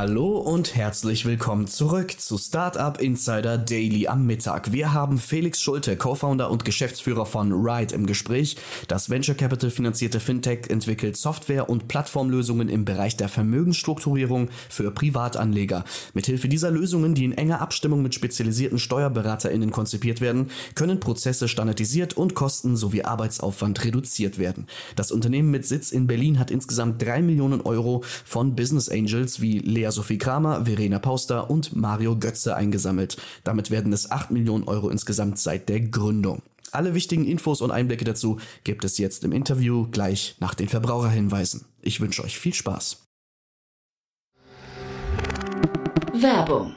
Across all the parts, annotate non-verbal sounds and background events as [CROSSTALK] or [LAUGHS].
Hallo und herzlich willkommen zurück zu Startup Insider Daily am Mittag. Wir haben Felix Schulte, Co-Founder und Geschäftsführer von Ride im Gespräch. Das Venture Capital finanzierte Fintech entwickelt Software und Plattformlösungen im Bereich der Vermögensstrukturierung für Privatanleger. Mithilfe dieser Lösungen, die in enger Abstimmung mit spezialisierten SteuerberaterInnen konzipiert werden, können Prozesse standardisiert und Kosten sowie Arbeitsaufwand reduziert werden. Das Unternehmen mit Sitz in Berlin hat insgesamt drei Millionen Euro von Business Angels wie Lea Sophie Kramer, Verena Pauster und Mario Götze eingesammelt. Damit werden es 8 Millionen Euro insgesamt seit der Gründung. Alle wichtigen Infos und Einblicke dazu gibt es jetzt im Interview gleich nach den Verbraucherhinweisen. Ich wünsche euch viel Spaß. Werbung.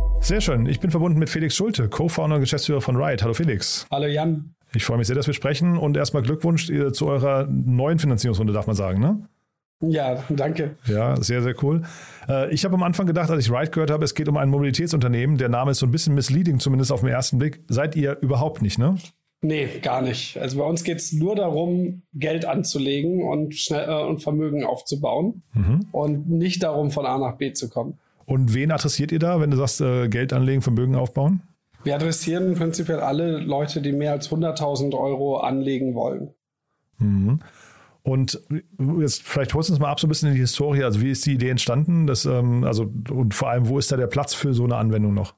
Sehr schön. Ich bin verbunden mit Felix Schulte, Co-Founder und Geschäftsführer von Ride. Hallo Felix. Hallo Jan. Ich freue mich sehr, dass wir sprechen und erstmal Glückwunsch äh, zu eurer neuen Finanzierungsrunde, darf man sagen, ne? Ja, danke. Ja, sehr, sehr cool. Äh, ich habe am Anfang gedacht, als ich Ride gehört habe, es geht um ein Mobilitätsunternehmen. Der Name ist so ein bisschen misleading, zumindest auf den ersten Blick. Seid ihr überhaupt nicht, ne? Nee, gar nicht. Also bei uns geht es nur darum, Geld anzulegen und, schnell, äh, und Vermögen aufzubauen Mhm. und nicht darum, von A nach B zu kommen. Und wen adressiert ihr da, wenn du sagst, äh, Geld anlegen, Vermögen aufbauen? Wir adressieren prinzipiell alle Leute, die mehr als 100.000 Euro anlegen wollen. Mhm. Und jetzt vielleicht holst du uns mal ab so ein bisschen in die Historie. Also wie ist die Idee entstanden? Das, ähm, also, und vor allem, wo ist da der Platz für so eine Anwendung noch?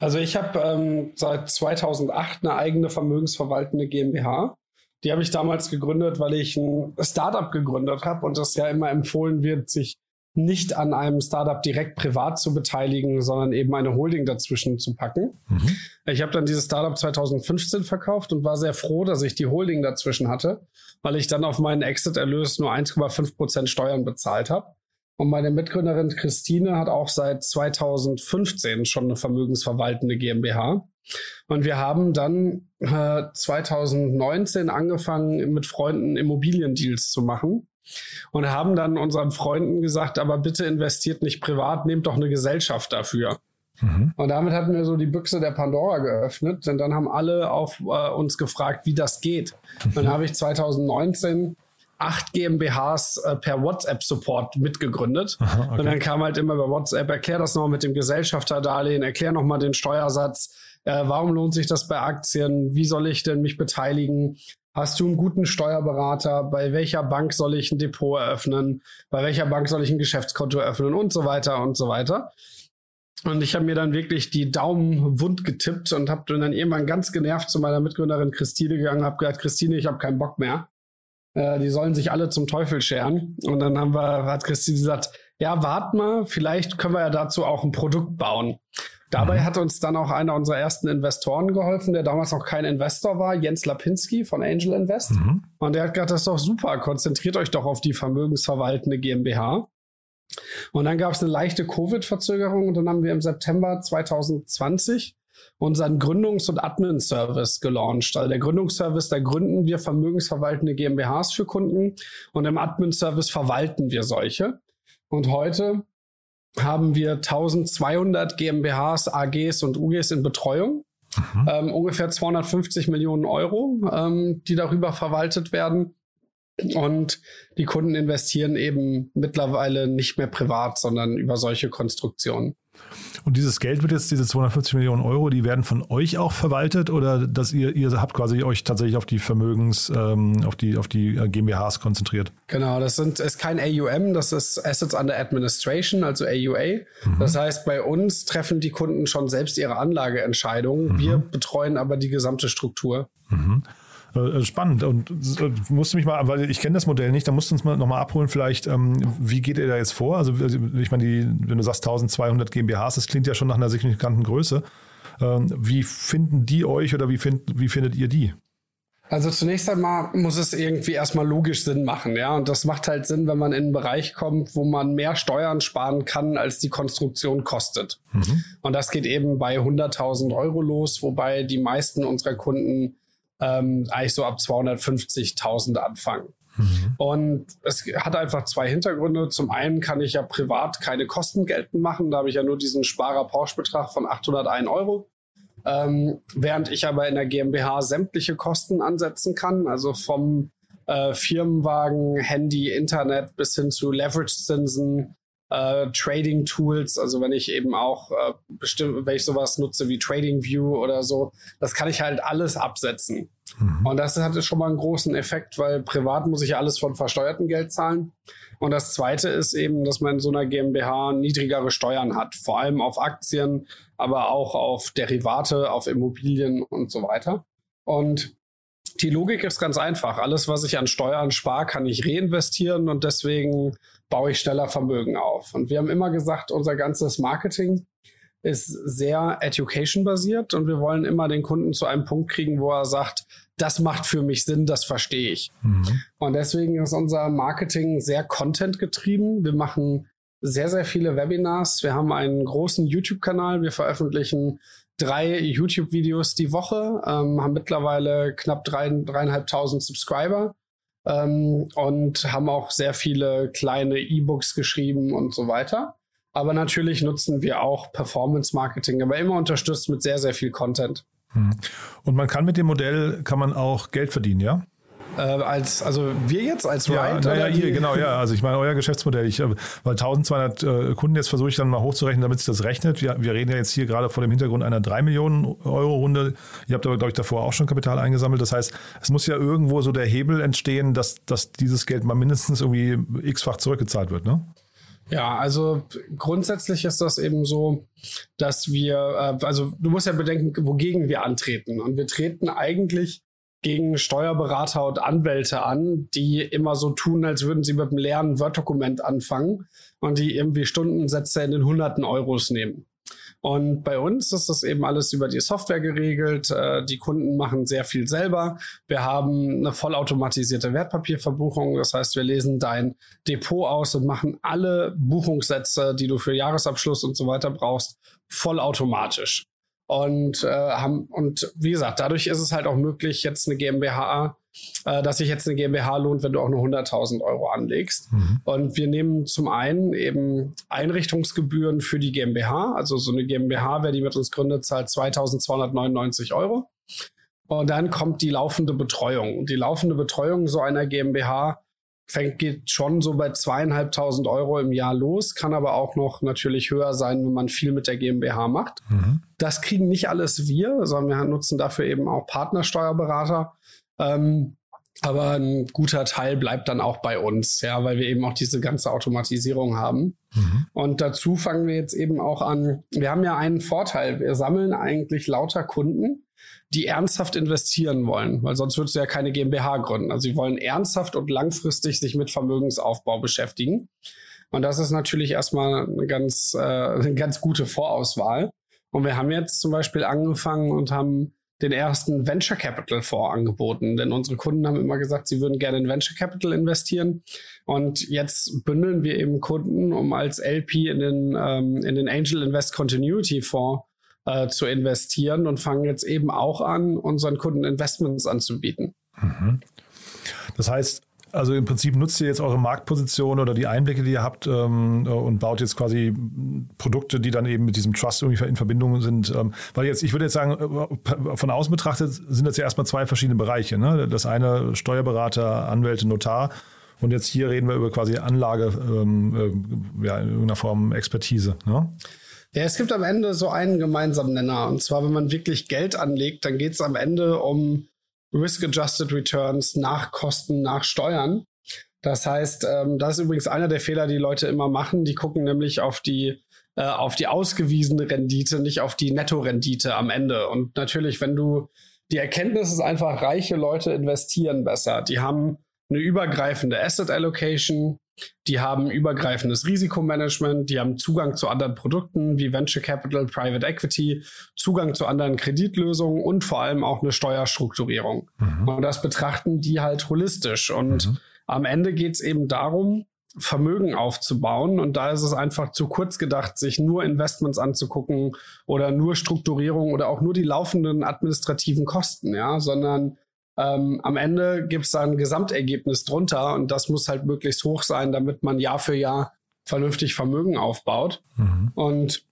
Also ich habe ähm, seit 2008 eine eigene vermögensverwaltende GmbH. Die habe ich damals gegründet, weil ich ein Startup gegründet habe und das ja immer empfohlen wird, sich nicht an einem Startup direkt privat zu beteiligen, sondern eben eine Holding dazwischen zu packen. Mhm. Ich habe dann dieses Startup 2015 verkauft und war sehr froh, dass ich die Holding dazwischen hatte, weil ich dann auf meinen Exit-Erlös nur 1,5 Prozent Steuern bezahlt habe. Und meine Mitgründerin Christine hat auch seit 2015 schon eine vermögensverwaltende GmbH. Und wir haben dann äh, 2019 angefangen, mit Freunden Immobiliendeals zu machen. Und haben dann unseren Freunden gesagt, aber bitte investiert nicht privat, nehmt doch eine Gesellschaft dafür. Mhm. Und damit hatten wir so die Büchse der Pandora geöffnet, denn dann haben alle auf äh, uns gefragt, wie das geht. Dann habe ich 2019 acht GmbHs äh, per WhatsApp-Support mitgegründet. Aha, okay. Und dann kam halt immer über WhatsApp, erklär das nochmal mit dem Gesellschafterdarlehen, erklär nochmal den Steuersatz, äh, warum lohnt sich das bei Aktien, wie soll ich denn mich beteiligen, Hast du einen guten Steuerberater? Bei welcher Bank soll ich ein Depot eröffnen? Bei welcher Bank soll ich ein Geschäftskonto eröffnen? Und so weiter und so weiter. Und ich habe mir dann wirklich die Daumen wund getippt und habe dann irgendwann ganz genervt zu meiner Mitgründerin Christine gegangen, habe gesagt, Christine, ich habe keinen Bock mehr. Äh, die sollen sich alle zum Teufel scheren. Und dann haben wir, hat Christine gesagt, ja, wart mal, vielleicht können wir ja dazu auch ein Produkt bauen. Dabei Mhm. hat uns dann auch einer unserer ersten Investoren geholfen, der damals noch kein Investor war, Jens Lapinski von Angel Invest. Mhm. Und der hat gesagt, das ist doch super, konzentriert euch doch auf die vermögensverwaltende GmbH. Und dann gab es eine leichte Covid-Verzögerung und dann haben wir im September 2020 unseren Gründungs- und Admin-Service gelauncht. Also der Gründungsservice, da gründen wir vermögensverwaltende GmbHs für Kunden und im Admin-Service verwalten wir solche. Und heute haben wir 1200 GmbHs, AGs und UGs in Betreuung. Mhm. Ähm, ungefähr 250 Millionen Euro, ähm, die darüber verwaltet werden. Und die Kunden investieren eben mittlerweile nicht mehr privat, sondern über solche Konstruktionen. Und dieses Geld wird jetzt, diese 250 Millionen Euro, die werden von euch auch verwaltet oder dass ihr, ihr habt quasi euch tatsächlich auf die Vermögens, ähm, auf die, auf die äh, GmbHs konzentriert? Genau, das sind, ist kein AUM, das ist Assets Under Administration, also AUA. Mhm. Das heißt, bei uns treffen die Kunden schon selbst ihre Anlageentscheidungen. Mhm. Wir betreuen aber die gesamte Struktur. Mhm. Äh, spannend und äh, musste mich mal, weil ich kenne das Modell nicht, da musst du uns mal nochmal abholen, vielleicht, ähm, wie geht ihr da jetzt vor? Also, also ich meine, die, wenn du sagst 1200 GmbHs, das klingt ja schon nach einer signifikanten Größe. Ähm, wie finden die euch oder wie, find, wie findet ihr die? Also zunächst einmal muss es irgendwie erstmal logisch Sinn machen, ja. Und das macht halt Sinn, wenn man in einen Bereich kommt, wo man mehr Steuern sparen kann, als die Konstruktion kostet. Mhm. Und das geht eben bei 100.000 Euro los, wobei die meisten unserer Kunden ähm, eigentlich so ab 250.000 anfangen. Mhm. Und es hat einfach zwei Hintergründe. Zum einen kann ich ja privat keine Kosten geltend machen. Da habe ich ja nur diesen Sparer-Pauschbetrag von 801 Euro. Ähm, während ich aber in der GmbH sämtliche Kosten ansetzen kann, also vom äh, Firmenwagen, Handy, Internet bis hin zu Leverage-Zinsen, äh, Trading Tools, also wenn ich eben auch äh, bestimmt, wenn ich sowas nutze wie Trading View oder so, das kann ich halt alles absetzen. Mhm. Und das hat schon mal einen großen Effekt, weil privat muss ich alles von versteuertem Geld zahlen. Und das zweite ist eben, dass man in so einer GmbH niedrigere Steuern hat, vor allem auf Aktien, aber auch auf Derivate, auf Immobilien und so weiter. Und die Logik ist ganz einfach. Alles, was ich an Steuern spare, kann ich reinvestieren und deswegen baue ich schneller Vermögen auf. Und wir haben immer gesagt, unser ganzes Marketing ist sehr education-basiert und wir wollen immer den Kunden zu einem Punkt kriegen, wo er sagt, das macht für mich Sinn, das verstehe ich. Mhm. Und deswegen ist unser Marketing sehr content-getrieben. Wir machen sehr, sehr viele Webinars. Wir haben einen großen YouTube-Kanal. Wir veröffentlichen drei YouTube-Videos die Woche, ähm, haben mittlerweile knapp drei, dreieinhalbtausend Subscriber ähm, und haben auch sehr viele kleine E-Books geschrieben und so weiter. Aber natürlich nutzen wir auch Performance Marketing, aber immer unterstützt mit sehr, sehr viel Content. Hm. Und man kann mit dem Modell, kann man auch Geld verdienen, ja? Äh, als, also wir jetzt als ja, Ride? Naja, ihr, genau, ja. Also ich meine, euer Geschäftsmodell, ich, äh, weil 1200 äh, Kunden, jetzt versuche ich dann mal hochzurechnen, damit sich das rechnet. Wir, wir reden ja jetzt hier gerade vor dem Hintergrund einer 3 Millionen Euro Runde. Ihr habt aber, glaube ich, davor auch schon Kapital eingesammelt. Das heißt, es muss ja irgendwo so der Hebel entstehen, dass, dass dieses Geld mal mindestens irgendwie x-fach zurückgezahlt wird, ne? Ja, also grundsätzlich ist das eben so, dass wir, äh, also du musst ja bedenken, wogegen wir antreten. Und wir treten eigentlich gegen Steuerberater und Anwälte an, die immer so tun, als würden sie mit einem leeren Word-Dokument anfangen und die irgendwie Stundensätze in den hunderten Euros nehmen. Und bei uns ist das eben alles über die Software geregelt. Äh, die Kunden machen sehr viel selber. Wir haben eine vollautomatisierte Wertpapierverbuchung. Das heißt, wir lesen dein Depot aus und machen alle Buchungssätze, die du für Jahresabschluss und so weiter brauchst, vollautomatisch. Und äh, haben, und wie gesagt, dadurch ist es halt auch möglich, jetzt eine GmbH, äh, dass sich jetzt eine GmbH lohnt, wenn du auch nur 100.000 Euro anlegst. Mhm. Und wir nehmen zum einen eben Einrichtungsgebühren für die GmbH. Also so eine GmbH, wer die mit uns gründet, zahlt 2.299 Euro. Und dann kommt die laufende Betreuung. Und die laufende Betreuung so einer GmbH fängt, geht schon so bei zweieinhalbtausend Euro im Jahr los, kann aber auch noch natürlich höher sein, wenn man viel mit der GmbH macht. Mhm. Das kriegen nicht alles wir, sondern wir nutzen dafür eben auch Partnersteuerberater. Ähm, aber ein guter Teil bleibt dann auch bei uns, ja, weil wir eben auch diese ganze Automatisierung haben. Mhm. Und dazu fangen wir jetzt eben auch an. Wir haben ja einen Vorteil. Wir sammeln eigentlich lauter Kunden, die ernsthaft investieren wollen, weil sonst würdest du ja keine GmbH gründen. Also sie wollen ernsthaft und langfristig sich mit Vermögensaufbau beschäftigen. Und das ist natürlich erstmal eine ganz, äh, [LAUGHS] eine ganz gute Vorauswahl. Und wir haben jetzt zum Beispiel angefangen und haben den ersten Venture Capital Fonds angeboten, denn unsere Kunden haben immer gesagt, sie würden gerne in Venture Capital investieren. Und jetzt bündeln wir eben Kunden, um als LP in den, ähm, in den Angel Invest Continuity Fonds äh, zu investieren und fangen jetzt eben auch an, unseren Kunden Investments anzubieten. Mhm. Das heißt, Also im Prinzip nutzt ihr jetzt eure Marktposition oder die Einblicke, die ihr habt ähm, und baut jetzt quasi Produkte, die dann eben mit diesem Trust irgendwie in Verbindung sind. Ähm, weil jetzt, ich würde jetzt sagen, äh, von außen betrachtet sind das ja erstmal zwei verschiedene Bereiche. Ne? Das eine Steuerberater, Anwälte, Notar. Und jetzt hier reden wir über quasi Anlage, ähm, äh, ja, in irgendeiner Form Expertise. Ne? Ja, es gibt am Ende so einen gemeinsamen Nenner. Und zwar, wenn man wirklich Geld anlegt, dann geht es am Ende um Risk-Adjusted Returns nach Kosten, nach Steuern. Das heißt, ähm, das ist übrigens einer der Fehler, die Leute immer machen. Die gucken nämlich auf die, äh, auf die ausgewiesene Rendite, nicht auf die Nettorendite am Ende. Und natürlich, wenn du, die Erkenntnis ist einfach, reiche Leute investieren besser. Die haben eine übergreifende Asset Allocation, die haben übergreifendes Risikomanagement, die haben Zugang zu anderen Produkten wie Venture Capital, Private Equity, Zugang zu anderen Kreditlösungen und vor allem auch eine Steuerstrukturierung. Mhm. Und das betrachten die halt holistisch. Und mhm. am Ende geht es eben darum, Vermögen aufzubauen. Und da ist es einfach zu kurz gedacht, sich nur Investments anzugucken oder nur Strukturierung oder auch nur die laufenden administrativen Kosten, ja, sondern ähm, am Ende gibt es da ein Gesamtergebnis drunter und das muss halt möglichst hoch sein, damit man Jahr für Jahr vernünftig Vermögen aufbaut. Mhm. Und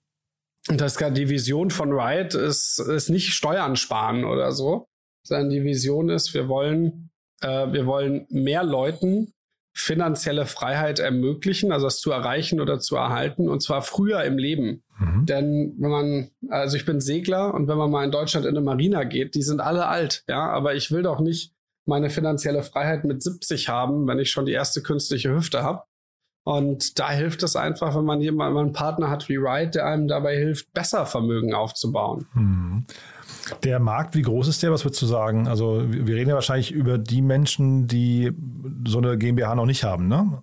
das die Vision von Riot ist, ist nicht Steuern sparen oder so, sondern die Vision ist, wir wollen, äh, wir wollen mehr Leuten finanzielle Freiheit ermöglichen, also es zu erreichen oder zu erhalten, und zwar früher im Leben. Mhm. Denn wenn man, also ich bin Segler und wenn man mal in Deutschland in eine Marina geht, die sind alle alt, ja, aber ich will doch nicht meine finanzielle Freiheit mit 70 haben, wenn ich schon die erste künstliche Hüfte habe. Und da hilft es einfach, wenn man jemanden, einen Partner hat wie Wright, der einem dabei hilft, besser Vermögen aufzubauen. Mhm. Der Markt, wie groß ist der? Was würdest du sagen? Also wir reden ja wahrscheinlich über die Menschen, die so eine GmbH noch nicht haben, ne?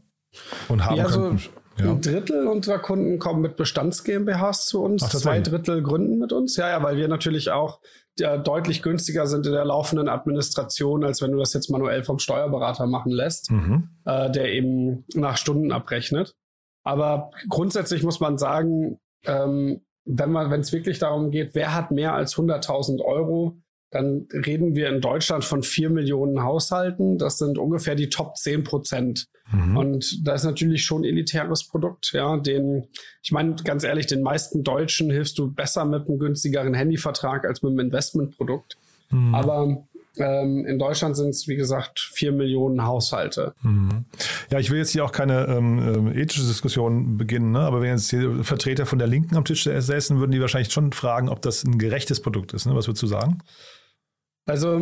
Und haben ja, könnten. So ja. Ein Drittel unserer Kunden kommen mit Bestands-GmbHs zu uns, Ach, zwei Drittel gründen mit uns. Ja, ja, weil wir natürlich auch ja, deutlich günstiger sind in der laufenden Administration, als wenn du das jetzt manuell vom Steuerberater machen lässt, mhm. äh, der eben nach Stunden abrechnet. Aber grundsätzlich muss man sagen, ähm, wenn man, wenn es wirklich darum geht, wer hat mehr als 100.000 Euro, dann reden wir in Deutschland von vier Millionen Haushalten. Das sind ungefähr die Top 10 Prozent. Mhm. Und da ist natürlich schon ein elitäres Produkt. Ja, den, ich meine, ganz ehrlich, den meisten Deutschen hilfst du besser mit einem günstigeren Handyvertrag als mit einem Investmentprodukt. Mhm. Aber ähm, in Deutschland sind es, wie gesagt, vier Millionen Haushalte. Mhm. Ja, ich will jetzt hier auch keine ähm, ähm ethische Diskussion beginnen, ne? aber wenn jetzt hier Vertreter von der Linken am Tisch säßen, würden die wahrscheinlich schon fragen, ob das ein gerechtes Produkt ist. Ne? Was würdest du sagen? Also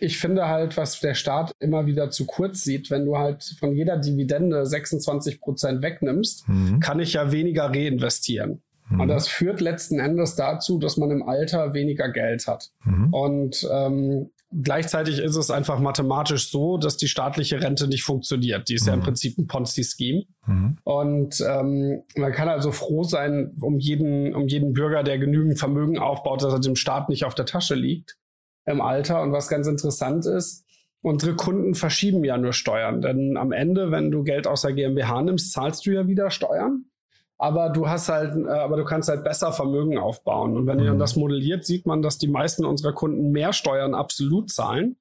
ich finde halt, was der Staat immer wieder zu kurz sieht, wenn du halt von jeder Dividende 26 Prozent wegnimmst, mhm. kann ich ja weniger reinvestieren. Mhm. Und das führt letzten Endes dazu, dass man im Alter weniger Geld hat. Mhm. Und ähm, gleichzeitig ist es einfach mathematisch so, dass die staatliche Rente nicht funktioniert. Die ist ja im mhm. Prinzip ein Ponzi-Scheme. Mhm. Und ähm, man kann also froh sein um jeden, um jeden Bürger, der genügend Vermögen aufbaut, dass er dem Staat nicht auf der Tasche liegt im Alter. Und was ganz interessant ist, unsere Kunden verschieben ja nur Steuern. Denn am Ende, wenn du Geld aus der GmbH nimmst, zahlst du ja wieder Steuern. Aber du hast halt, äh, aber du kannst halt besser Vermögen aufbauen. Und wenn mhm. ihr dann das modelliert, sieht man, dass die meisten unserer Kunden mehr Steuern absolut zahlen.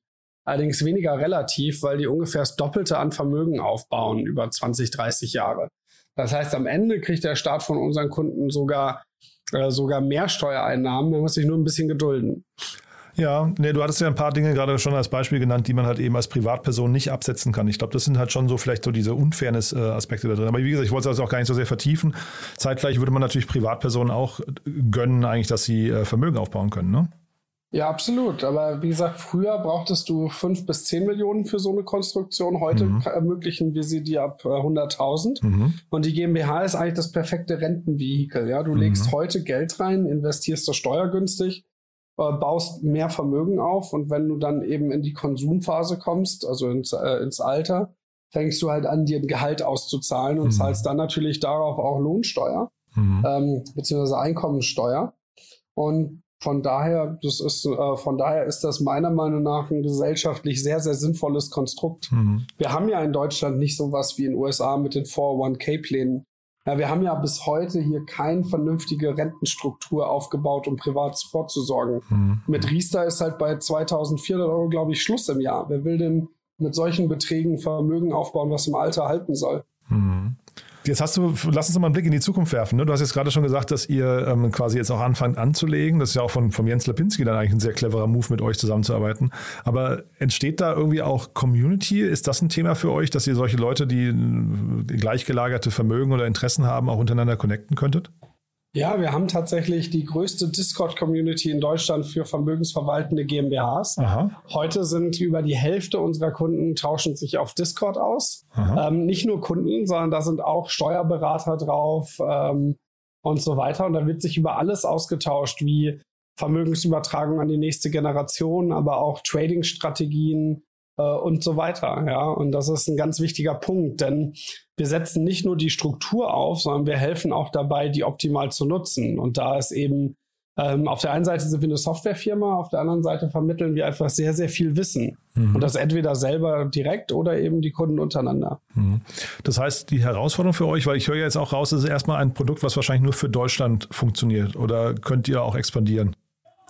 Allerdings weniger relativ, weil die ungefähr das Doppelte an Vermögen aufbauen über 20, 30 Jahre. Das heißt, am Ende kriegt der Staat von unseren Kunden sogar, äh, sogar mehr Steuereinnahmen. Man muss sich nur ein bisschen gedulden. Ja, nee, du hattest ja ein paar Dinge gerade schon als Beispiel genannt, die man halt eben als Privatperson nicht absetzen kann. Ich glaube, das sind halt schon so vielleicht so diese Unfairness-Aspekte da drin. Aber wie gesagt, ich wollte es also auch gar nicht so sehr vertiefen. Zeitgleich würde man natürlich Privatpersonen auch gönnen, eigentlich, dass sie äh, Vermögen aufbauen können, ne? Ja, absolut. Aber wie gesagt, früher brauchtest du fünf bis zehn Millionen für so eine Konstruktion. Heute mhm. ermöglichen wir sie dir ab 100.000. Äh, mhm. Und die GmbH ist eigentlich das perfekte Rentenvehikel. Ja, du mhm. legst heute Geld rein, investierst das steuergünstig äh, baust mehr Vermögen auf und wenn du dann eben in die Konsumphase kommst, also ins, äh, ins Alter, fängst du halt an, dir ein Gehalt auszuzahlen und mhm. zahlst dann natürlich darauf auch Lohnsteuer mhm. ähm, beziehungsweise Einkommensteuer. Und von daher, das ist, äh, von daher ist das meiner Meinung nach ein gesellschaftlich sehr, sehr sinnvolles Konstrukt. Mhm. Wir haben ja in Deutschland nicht sowas wie in den USA mit den 401k-Plänen, ja, wir haben ja bis heute hier keine vernünftige Rentenstruktur aufgebaut, um privat vorzusorgen. Mhm. Mit Riester ist halt bei 2400 Euro, glaube ich, Schluss im Jahr. Wer will denn mit solchen Beträgen Vermögen aufbauen, was im Alter halten soll. Mhm. Jetzt hast du, lass uns mal einen Blick in die Zukunft werfen. Ne? Du hast jetzt gerade schon gesagt, dass ihr ähm, quasi jetzt auch anfangt anzulegen. Das ist ja auch von, von Jens Lapinski dann eigentlich ein sehr cleverer Move, mit euch zusammenzuarbeiten. Aber entsteht da irgendwie auch Community? Ist das ein Thema für euch, dass ihr solche Leute, die, die gleichgelagerte Vermögen oder Interessen haben, auch untereinander connecten könntet? Ja, wir haben tatsächlich die größte Discord-Community in Deutschland für vermögensverwaltende GmbHs. Aha. Heute sind über die Hälfte unserer Kunden tauschen sich auf Discord aus. Ähm, nicht nur Kunden, sondern da sind auch Steuerberater drauf ähm, und so weiter. Und da wird sich über alles ausgetauscht, wie Vermögensübertragung an die nächste Generation, aber auch Trading-Strategien, äh, und so weiter. Ja, und das ist ein ganz wichtiger Punkt, denn wir setzen nicht nur die Struktur auf, sondern wir helfen auch dabei, die optimal zu nutzen. Und da ist eben ähm, auf der einen Seite sind wir eine Softwarefirma, auf der anderen Seite vermitteln wir einfach sehr, sehr viel Wissen. Mhm. Und das entweder selber direkt oder eben die Kunden untereinander. Mhm. Das heißt, die Herausforderung für euch, weil ich höre jetzt auch raus, ist erstmal ein Produkt, was wahrscheinlich nur für Deutschland funktioniert. Oder könnt ihr auch expandieren?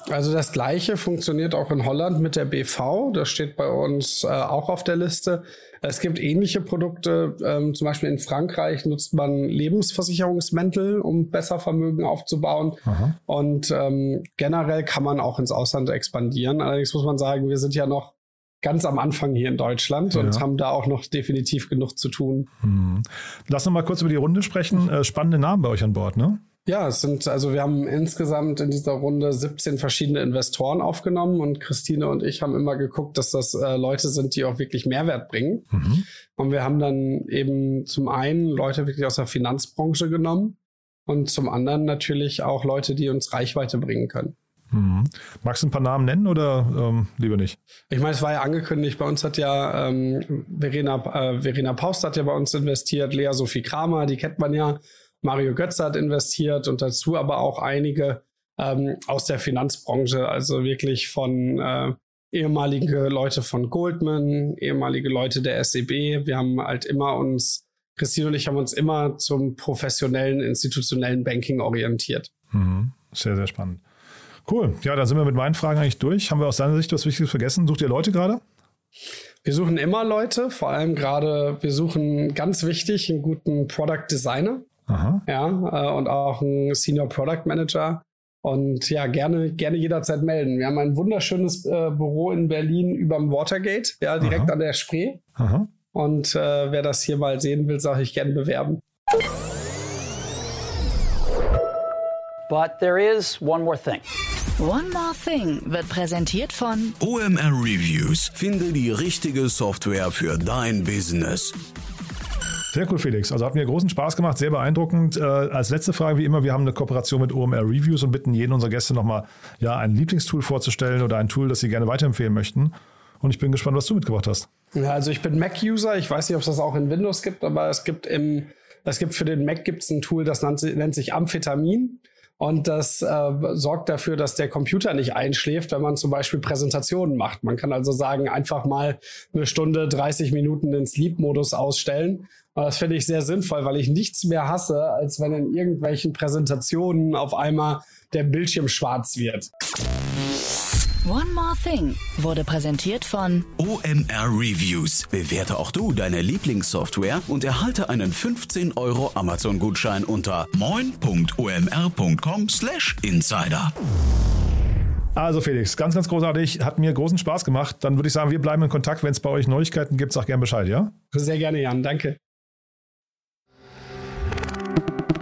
Also das gleiche funktioniert auch in Holland mit der BV. Das steht bei uns äh, auch auf der Liste. Es gibt ähnliche Produkte. Ähm, zum Beispiel in Frankreich nutzt man Lebensversicherungsmäntel, um besser Vermögen aufzubauen. Aha. Und ähm, generell kann man auch ins Ausland expandieren. Allerdings muss man sagen, wir sind ja noch ganz am Anfang hier in Deutschland ja. und haben da auch noch definitiv genug zu tun. Hm. Lass uns mal kurz über die Runde sprechen. Äh, spannende Namen bei euch an Bord, ne? Ja, es sind, also wir haben insgesamt in dieser Runde 17 verschiedene Investoren aufgenommen und Christine und ich haben immer geguckt, dass das äh, Leute sind, die auch wirklich Mehrwert bringen. Mhm. Und wir haben dann eben zum einen Leute wirklich aus der Finanzbranche genommen und zum anderen natürlich auch Leute, die uns Reichweite bringen können. Mhm. Magst du ein paar Namen nennen oder ähm, lieber nicht? Ich meine, es war ja angekündigt, bei uns hat ja ähm, Verena, äh, Verena Paust hat ja bei uns investiert, Lea Sophie Kramer, die kennt man ja. Mario Götze hat investiert und dazu aber auch einige ähm, aus der Finanzbranche, also wirklich von äh, ehemalige Leute von Goldman, ehemalige Leute der SEB. Wir haben halt immer uns, Christine und ich haben uns immer zum professionellen, institutionellen Banking orientiert. Mhm. Sehr, sehr spannend. Cool. Ja, dann sind wir mit meinen Fragen eigentlich durch. Haben wir aus deiner Sicht was Wichtiges vergessen? Sucht ihr Leute gerade? Wir suchen immer Leute, vor allem gerade, wir suchen ganz wichtig einen guten Product Designer. Aha. Ja, äh, und auch ein Senior Product Manager. Und ja, gerne, gerne jederzeit melden. Wir haben ein wunderschönes äh, Büro in Berlin überm Watergate, ja, direkt Aha. an der Spree. Aha. Und äh, wer das hier mal sehen will, sage ich gerne bewerben. But there is one more thing. One More Thing wird präsentiert von OMR Reviews. Finde die richtige Software für dein Business. Sehr cool, Felix. Also hat mir großen Spaß gemacht, sehr beeindruckend. Äh, als letzte Frage, wie immer, wir haben eine Kooperation mit OMR Reviews und bitten jeden unserer Gäste nochmal ja, ein Lieblingstool vorzustellen oder ein Tool, das sie gerne weiterempfehlen möchten. Und ich bin gespannt, was du mitgebracht hast. Ja, also ich bin Mac-User. Ich weiß nicht, ob es das auch in Windows gibt, aber es gibt im, es gibt für den Mac gibt's ein Tool, das nennt, nennt sich Amphetamin. Und das äh, sorgt dafür, dass der Computer nicht einschläft, wenn man zum Beispiel Präsentationen macht. Man kann also sagen, einfach mal eine Stunde, 30 Minuten den Sleep-Modus ausstellen. Und das finde ich sehr sinnvoll, weil ich nichts mehr hasse, als wenn in irgendwelchen Präsentationen auf einmal der Bildschirm schwarz wird. One More Thing wurde präsentiert von OMR Reviews. Bewerte auch du deine Lieblingssoftware und erhalte einen 15 Euro Amazon-Gutschein unter moin.omr.com/insider. Also Felix, ganz, ganz großartig. Hat mir großen Spaß gemacht. Dann würde ich sagen, wir bleiben in Kontakt. Wenn es bei euch Neuigkeiten gibt, sag gerne Bescheid, ja? Sehr gerne, Jan. Danke.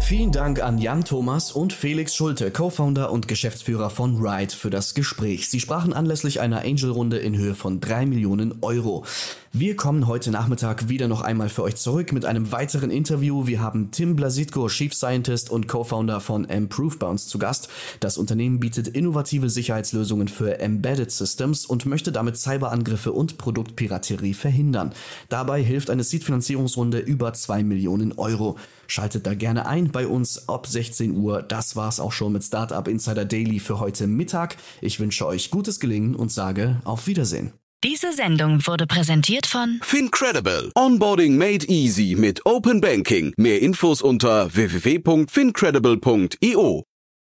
Vielen Dank an Jan Thomas und Felix Schulte, Co-Founder und Geschäftsführer von Ride, für das Gespräch. Sie sprachen anlässlich einer Angel-Runde in Höhe von 3 Millionen Euro. Wir kommen heute Nachmittag wieder noch einmal für euch zurück mit einem weiteren Interview. Wir haben Tim Blasitko, Chief Scientist und Co-Founder von Improve bei uns zu Gast. Das Unternehmen bietet innovative Sicherheitslösungen für Embedded Systems und möchte damit Cyberangriffe und Produktpiraterie verhindern. Dabei hilft eine Seed-Finanzierungsrunde über 2 Millionen Euro. Schaltet da gerne ein bei uns ab 16 Uhr. Das war's auch schon mit Startup Insider Daily für heute Mittag. Ich wünsche euch gutes Gelingen und sage auf Wiedersehen. Diese Sendung wurde präsentiert von Fincredible. Onboarding made easy mit Open Banking. Mehr Infos unter www.fincredible.io.